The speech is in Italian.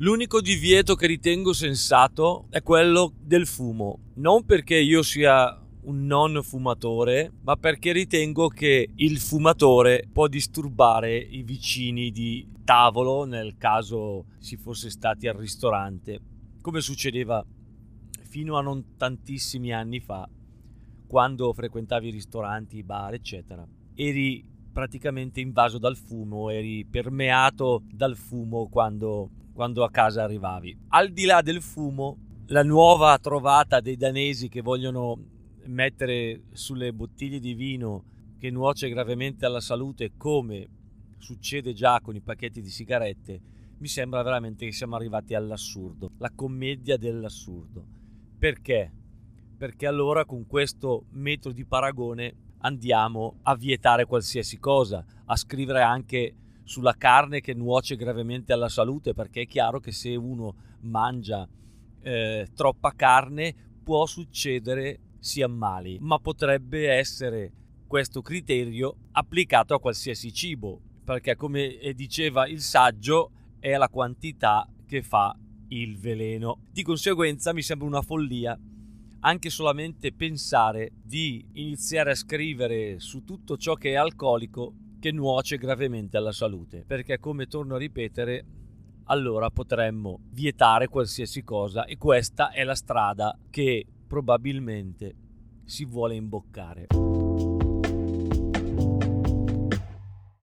L'unico divieto che ritengo sensato è quello del fumo, non perché io sia un non fumatore, ma perché ritengo che il fumatore può disturbare i vicini di tavolo nel caso si fosse stati al ristorante, come succedeva fino a non tantissimi anni fa, quando frequentavi ristoranti, bar, eccetera. Eri praticamente invaso dal fumo, eri permeato dal fumo quando, quando a casa arrivavi. Al di là del fumo, la nuova trovata dei danesi che vogliono mettere sulle bottiglie di vino che nuoce gravemente alla salute come succede già con i pacchetti di sigarette, mi sembra veramente che siamo arrivati all'assurdo, la commedia dell'assurdo. Perché? Perché allora con questo metro di paragone andiamo a vietare qualsiasi cosa, a scrivere anche sulla carne che nuoce gravemente alla salute, perché è chiaro che se uno mangia eh, troppa carne può succedere si ammali, ma potrebbe essere questo criterio applicato a qualsiasi cibo, perché come diceva il saggio è la quantità che fa il veleno. Di conseguenza mi sembra una follia anche solamente pensare di iniziare a scrivere su tutto ciò che è alcolico che nuoce gravemente alla salute, perché come torno a ripetere, allora potremmo vietare qualsiasi cosa e questa è la strada che probabilmente si vuole imboccare.